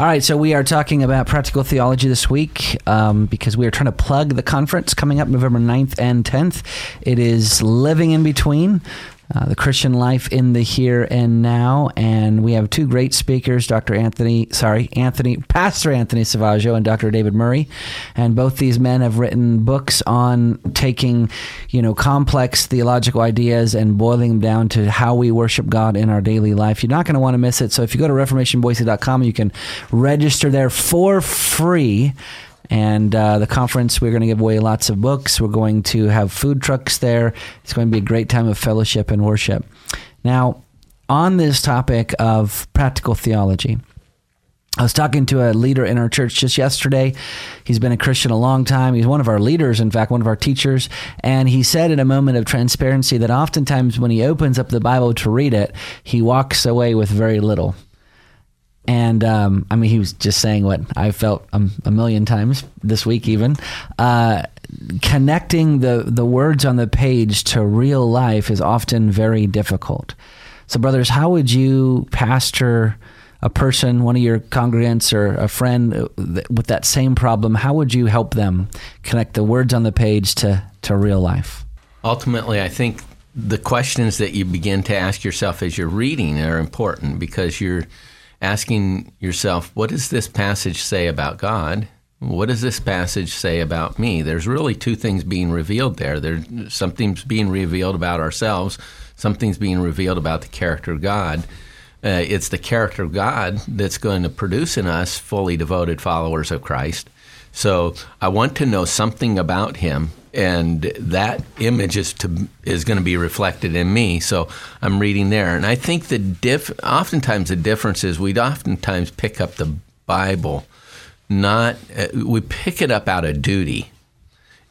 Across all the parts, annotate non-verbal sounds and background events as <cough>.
All right, so we are talking about practical theology this week um, because we are trying to plug the conference coming up November 9th and 10th. It is Living in Between. Uh, the Christian life in the here and now. And we have two great speakers, Dr. Anthony, sorry, Anthony, Pastor Anthony Selvaggio and Dr. David Murray. And both these men have written books on taking, you know, complex theological ideas and boiling them down to how we worship God in our daily life. You're not going to want to miss it. So if you go to reformationboise.com, you can register there for free. And uh, the conference, we're going to give away lots of books. We're going to have food trucks there. It's going to be a great time of fellowship and worship. Now, on this topic of practical theology, I was talking to a leader in our church just yesterday. He's been a Christian a long time. He's one of our leaders, in fact, one of our teachers. And he said in a moment of transparency that oftentimes when he opens up the Bible to read it, he walks away with very little. And um, I mean, he was just saying what I felt um, a million times this week, even. Uh, connecting the, the words on the page to real life is often very difficult. So, brothers, how would you pastor a person, one of your congregants or a friend uh, with that same problem? How would you help them connect the words on the page to, to real life? Ultimately, I think the questions that you begin to ask yourself as you're reading are important because you're asking yourself, what does this passage say about God? What does this passage say about me? There's really two things being revealed there. There's something's being revealed about ourselves, something's being revealed about the character of God. Uh, it's the character of God that's going to produce in us fully devoted followers of Christ. So I want to know something about Him and that image is to is going to be reflected in me. So I'm reading there, and I think the diff. Oftentimes the difference is we'd oftentimes pick up the Bible, not uh, we pick it up out of duty.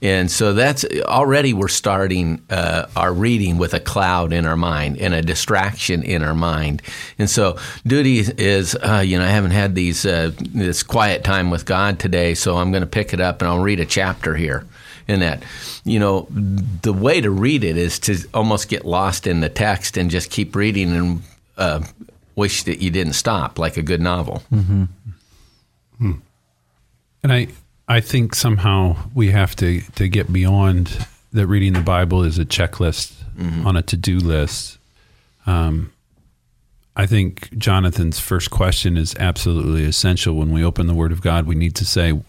And so that's already we're starting uh, our reading with a cloud in our mind and a distraction in our mind. And so duty is, uh, you know, I haven't had these uh, this quiet time with God today, so I'm going to pick it up and I'll read a chapter here in that. You know, the way to read it is to almost get lost in the text and just keep reading and uh, wish that you didn't stop, like a good novel. Mm-hmm. Hmm. And I, I think somehow we have to to get beyond that. Reading the Bible is a checklist mm-hmm. on a to do list. Um, I think Jonathan's first question is absolutely essential. When we open the Word of God, we need to say,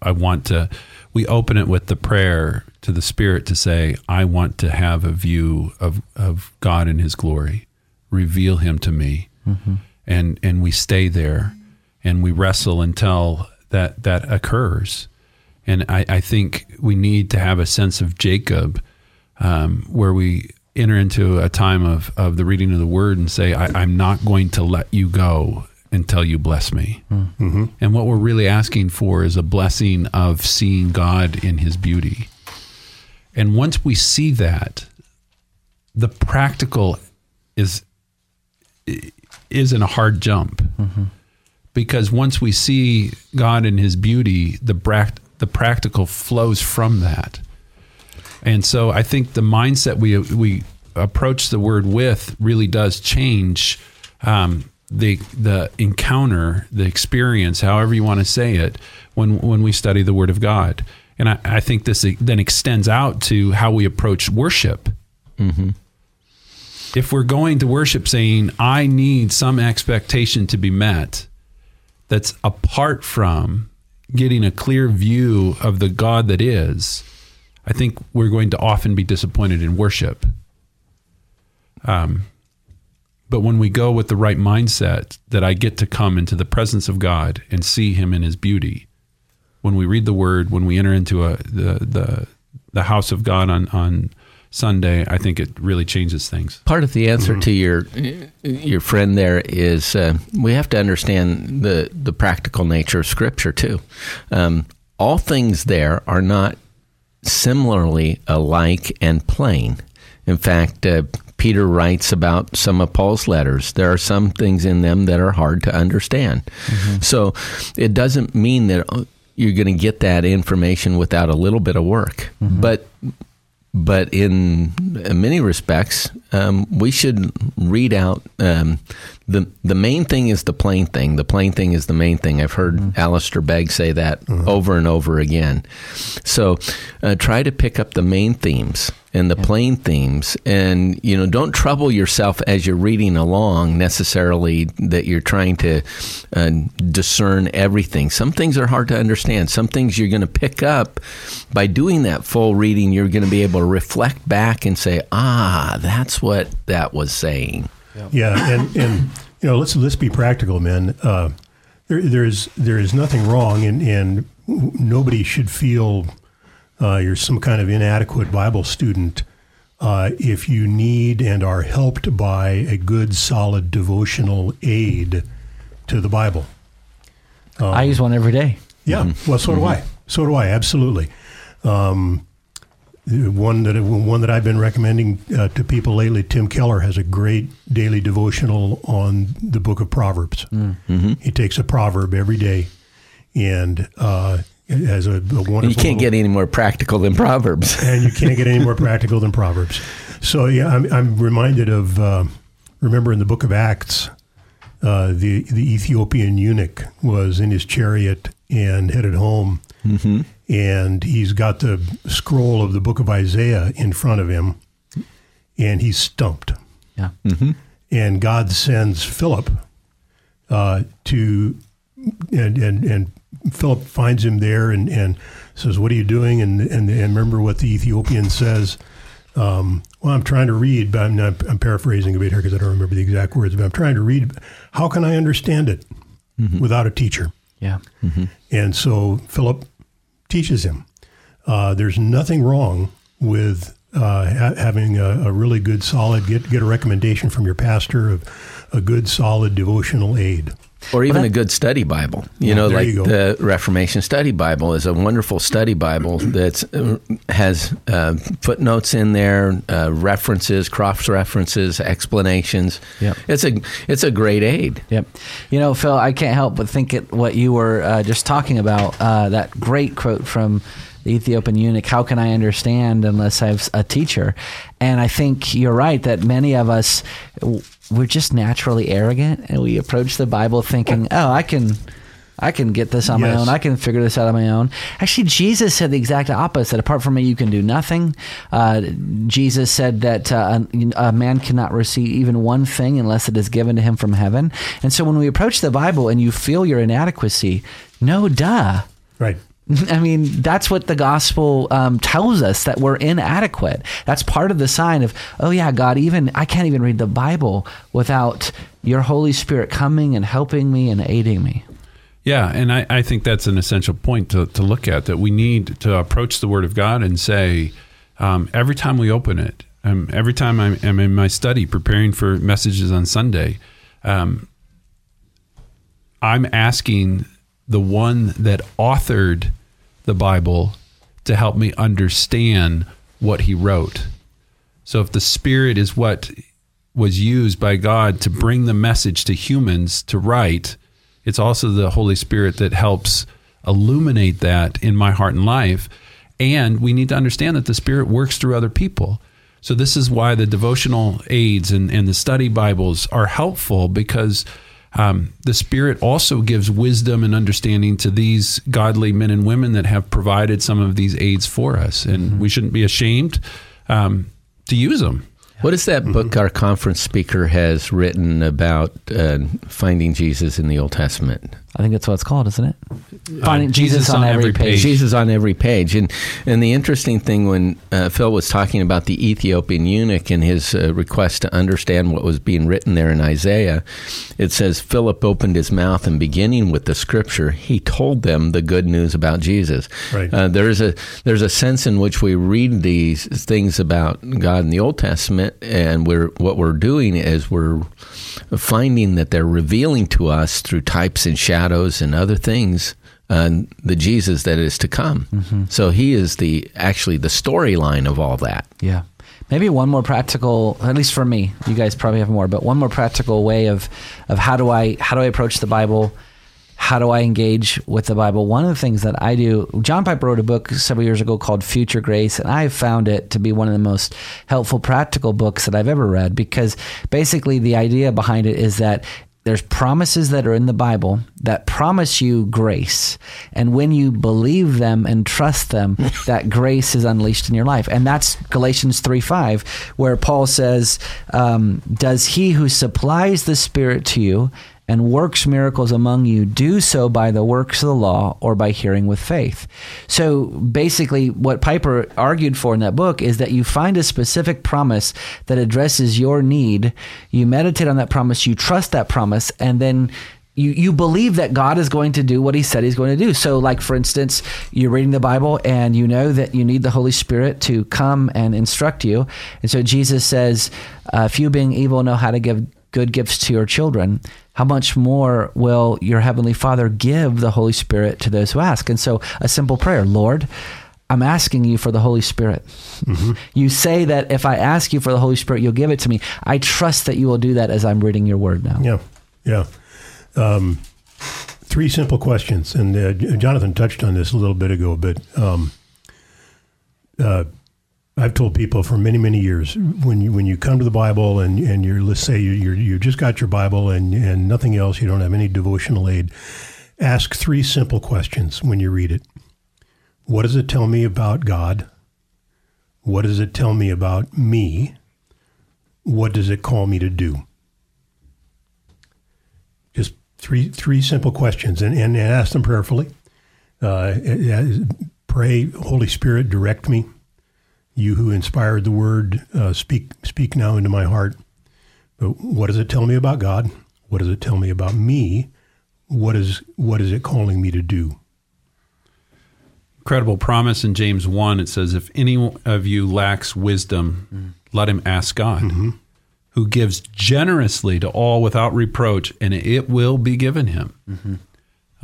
"I want to." we open it with the prayer to the Spirit to say, I want to have a view of, of God in His glory. Reveal Him to me. Mm-hmm. And, and we stay there and we wrestle until that, that occurs. And I, I think we need to have a sense of Jacob um, where we enter into a time of, of the reading of the word and say, I, I'm not going to let you go until you bless me. Mm-hmm. And what we're really asking for is a blessing of seeing God in his beauty. And once we see that, the practical is isn't a hard jump. Mm-hmm. Because once we see God in his beauty, the bra- the practical flows from that. And so I think the mindset we we approach the word with really does change um, the the encounter, the experience, however you want to say it, when when we study the Word of God. And I, I think this then extends out to how we approach worship. Mm-hmm. If we're going to worship saying, I need some expectation to be met that's apart from getting a clear view of the God that is, I think we're going to often be disappointed in worship. Um, but when we go with the right mindset that I get to come into the presence of God and see him in his beauty, when we read the word, when we enter into a the the, the house of God on on Sunday, I think it really changes things. Part of the answer mm-hmm. to your your friend there is uh, we have to understand the the practical nature of Scripture too. Um, all things there are not similarly alike and plain. In fact, uh, Peter writes about some of Paul's letters. There are some things in them that are hard to understand. Mm-hmm. So it doesn't mean that uh, you're going to get that information without a little bit of work. Mm-hmm. But but in many respects, um, we should read out um, the the main thing is the plain thing. The plain thing is the main thing. I've heard mm-hmm. Alistair Begg say that mm-hmm. over and over again. So uh, try to pick up the main themes and the yeah. plain themes. And you know don't trouble yourself as you're reading along necessarily that you're trying to uh, discern everything. Some things are hard to understand. Some things you're going to pick up by doing that full reading you're going to be able to reflect back and say ah that's what that was saying. Yeah, yeah and and you know let's let's be practical men uh, there, there's there is nothing wrong and and nobody should feel uh, you're some kind of inadequate Bible student, uh, if you need and are helped by a good, solid devotional aid to the Bible. Um, I use one every day. Yeah, mm-hmm. well, so do mm-hmm. I. So do I. Absolutely. Um, one that one that I've been recommending uh, to people lately, Tim Keller has a great daily devotional on the Book of Proverbs. Mm-hmm. He takes a proverb every day, and uh, as a, a wonderful. You can't get any more practical than Proverbs. <laughs> and you can't get any more practical than Proverbs. So yeah, I'm, I'm reminded of uh, remember in the book of Acts, uh, the the Ethiopian eunuch was in his chariot and headed home, mm-hmm. and he's got the scroll of the book of Isaiah in front of him, and he's stumped. Yeah. Mm-hmm. And God sends Philip uh, to and and and Philip finds him there and, and says, "What are you doing?" And, and and remember what the Ethiopian says. Um, well, I'm trying to read, but I'm, not, I'm paraphrasing a bit here because I don't remember the exact words. But I'm trying to read. How can I understand it mm-hmm. without a teacher? Yeah. Mm-hmm. And so Philip teaches him. Uh, there's nothing wrong with uh, ha- having a, a, really good, solid get get a recommendation from your pastor of a good, solid devotional aid. Or even a good study Bible. You yeah, know, like you the Reformation Study Bible is a wonderful study Bible that uh, has uh, footnotes in there, uh, references, cross references, explanations. Yep. It's a it's a great aid. Yep. You know, Phil, I can't help but think it what you were uh, just talking about. Uh, that great quote from the Ethiopian eunuch, how can I understand unless I have a teacher? And I think you're right that many of us we're just naturally arrogant and we approach the Bible thinking, "Oh, I can I can get this on yes. my own. I can figure this out on my own. Actually, Jesus said the exact opposite. Apart from me, you can do nothing. Uh, Jesus said that uh, a, man cannot receive even one thing unless it is given to him from heaven. And so when we approach the Bible and you feel your inadequacy, no duh. Right. <laughs> I mean, that's what the gospel um, tells us that we're inadequate. That's part of the sign of, oh, yeah, God, even I can't even read the Bible without your Holy Spirit coming and helping me and aiding me. Yeah, and I, I think that's an essential point to, to look at that we need to approach the Word of God and say, um, every time we open it, um, every time I'm, I'm, in my study preparing for messages on Sunday, um, I'm asking the one that authored the Bible to help me understand what he wrote. So if the Spirit is what was used by God to bring the message to humans to write, it's also the Holy Spirit that helps illuminate that in my heart and life. And we need to understand that the Spirit works through other people. So this is why the devotional aids and, and the study Bibles are helpful because um, the Spirit also gives wisdom and understanding to these godly men and women that have provided some of these aids for us, and mm-hmm. we shouldn't be ashamed um, to use them. What is that book our conference speaker has written about uh, finding Jesus in the Old Testament? I think that's what it's called, isn't it? Finding uh, Jesus, Jesus, on, on every, every page. page. Jesus on every page. And and the interesting thing when uh, Phil was talking about the Ethiopian eunuch and his uh, request to understand what was being written there in Isaiah, it says Philip opened his mouth and beginning with the scripture, he told them the good news about Jesus. Right. Uh, there's a there's a sense in which we read these things about God in the Old Testament, and we're what we're doing is we're finding that they're revealing to us through types and shadows and other things uh, the Jesus that is to come. Mm-hmm. So he is the actually the storyline of all that. Yeah. Maybe one more practical, at least for me. You guys probably have more, but one more practical way of of how do I how do I approach the Bible? How do I engage with the Bible? One of the things that I do, John Piper wrote a book several years ago called Future Grace, and I found it to be one of the most helpful, practical books that I've ever read because basically the idea behind it is that there's promises that are in the Bible that promise you grace. And when you believe them and trust them, <laughs> that grace is unleashed in your life. And that's Galatians 3 5, where Paul says, um, Does he who supplies the Spirit to you and works miracles among you do so by the works of the law or by hearing with faith. So basically, what Piper argued for in that book is that you find a specific promise that addresses your need, you meditate on that promise, you trust that promise, and then you, you believe that God is going to do what he said he's going to do. So, like, for instance, you're reading the Bible and you know that you need the Holy Spirit to come and instruct you. And so Jesus says, uh, if you being evil know how to give good gifts to your children, how much more will your Heavenly Father give the Holy Spirit to those who ask? And so, a simple prayer Lord, I'm asking you for the Holy Spirit. Mm-hmm. You say that if I ask you for the Holy Spirit, you'll give it to me. I trust that you will do that as I'm reading your word now. Yeah, yeah. Um, three simple questions. And uh, Jonathan touched on this a little bit ago, but um, uh, I've told people for many, many years when you when you come to the Bible and and you're let's say you you you just got your Bible and and nothing else, you don't have any devotional aid. Ask three simple questions when you read it. What does it tell me about God? What does it tell me about me? What does it call me to do? Just three three simple questions, and and, and ask them prayerfully. Uh, pray, Holy Spirit, direct me you who inspired the word, uh, speak speak now into my heart. But what does it tell me about God? What does it tell me about me? What is what is it calling me to do? Incredible promise in James one. It says, "If any of you lacks wisdom, mm. let him ask God." Mm-hmm. Who gives generously to all without reproach, and it will be given him. Mm-hmm.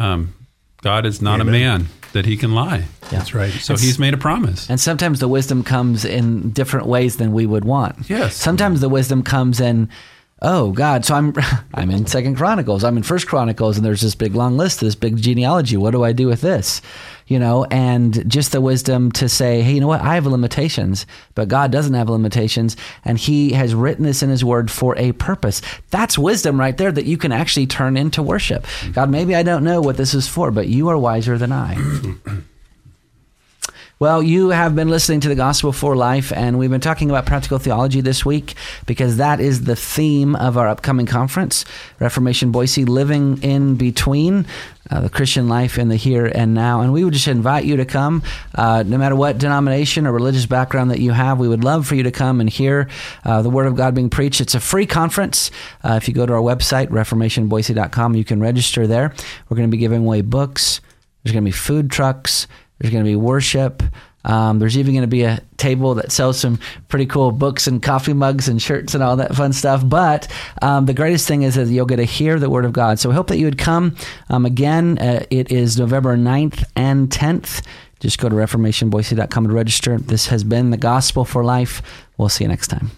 Um, God is not Amen. a man that he can lie. Yeah. That's right. So he's made a promise. And sometimes the wisdom comes in different ways than we would want. Yes. Sometimes the wisdom comes in oh God, so I'm <laughs> I'm in Second Chronicles, I'm in First Chronicles, and there's this big long list, this big genealogy. What do I do with this? You know, and just the wisdom to say, hey, you know what? I have limitations, but God doesn't have limitations, and He has written this in His Word for a purpose. That's wisdom right there that you can actually turn into worship. God, maybe I don't know what this is for, but you are wiser than I. <clears throat> Well, you have been listening to the Gospel for Life, and we've been talking about practical theology this week because that is the theme of our upcoming conference, Reformation Boise Living in Between. Uh, the Christian life in the here and now. And we would just invite you to come, uh, no matter what denomination or religious background that you have. We would love for you to come and hear uh, the Word of God being preached. It's a free conference. Uh, if you go to our website, reformationboise.com, you can register there. We're going to be giving away books, there's going to be food trucks. There's going to be worship. Um, there's even going to be a table that sells some pretty cool books and coffee mugs and shirts and all that fun stuff. But um, the greatest thing is that you'll get to hear the Word of God. So we hope that you would come. Um, again, uh, it is November 9th and 10th. Just go to reformationboise.com to register. This has been the Gospel for Life. We'll see you next time.